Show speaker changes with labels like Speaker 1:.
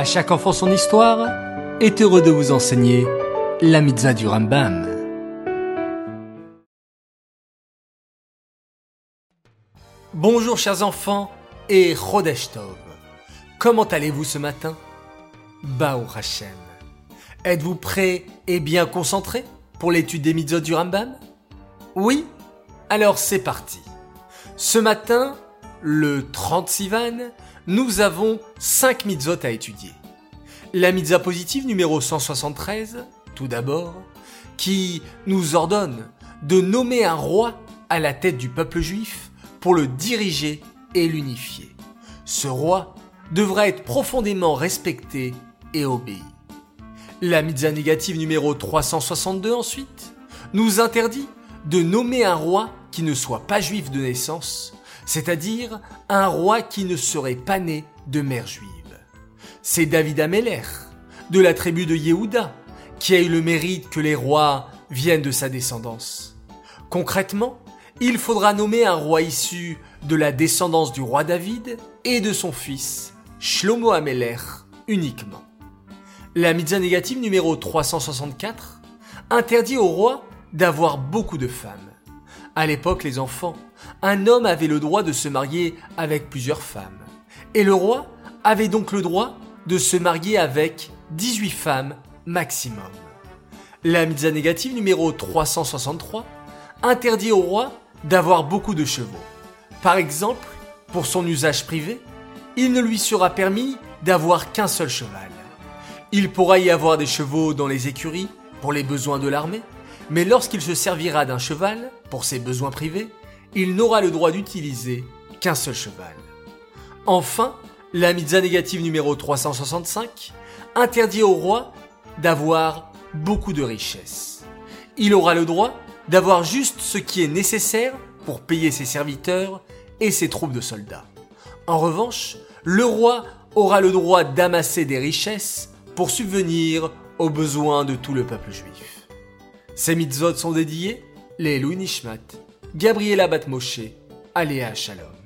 Speaker 1: À chaque enfant son histoire est heureux de vous enseigner la mitzvah du Rambam. Bonjour chers enfants et Chodesh Tov. Comment allez-vous ce matin? Bao Hashem. Êtes-vous prêts et bien concentrés pour l'étude des mitzvot du Rambam? Oui? Alors c'est parti. Ce matin, le 30 Sivan, nous avons 5 mitzvot à étudier. La mitzvah positive numéro 173, tout d'abord, qui nous ordonne de nommer un roi à la tête du peuple juif pour le diriger et l'unifier. Ce roi devra être profondément respecté et obéi. La mitzvah négative numéro 362 ensuite nous interdit de nommer un roi qui ne soit pas juif de naissance, c'est-à-dire un roi qui ne serait pas né de mère juive. C'est David Ameller, de la tribu de Yehuda, qui a eu le mérite que les rois viennent de sa descendance. Concrètement, il faudra nommer un roi issu de la descendance du roi David et de son fils, Shlomo Ameller, uniquement. La mitzvah négative numéro 364 interdit au roi d'avoir beaucoup de femmes. À l'époque, les enfants, un homme avait le droit de se marier avec plusieurs femmes. Et le roi avait donc le droit de se marier avec 18 femmes maximum. La mitzvah négative numéro 363 interdit au roi d'avoir beaucoup de chevaux. Par exemple, pour son usage privé, il ne lui sera permis d'avoir qu'un seul cheval. Il pourra y avoir des chevaux dans les écuries pour les besoins de l'armée, mais lorsqu'il se servira d'un cheval pour ses besoins privés, il n'aura le droit d'utiliser qu'un seul cheval. Enfin, la mitzvah négative numéro 365 interdit au roi d'avoir beaucoup de richesses. Il aura le droit d'avoir juste ce qui est nécessaire pour payer ses serviteurs et ses troupes de soldats. En revanche, le roi aura le droit d'amasser des richesses pour subvenir aux besoins de tout le peuple juif. Ces mitzvot sont dédiés les Louis Nishmat, Gabriela Batmoshe, Aléa Shalom.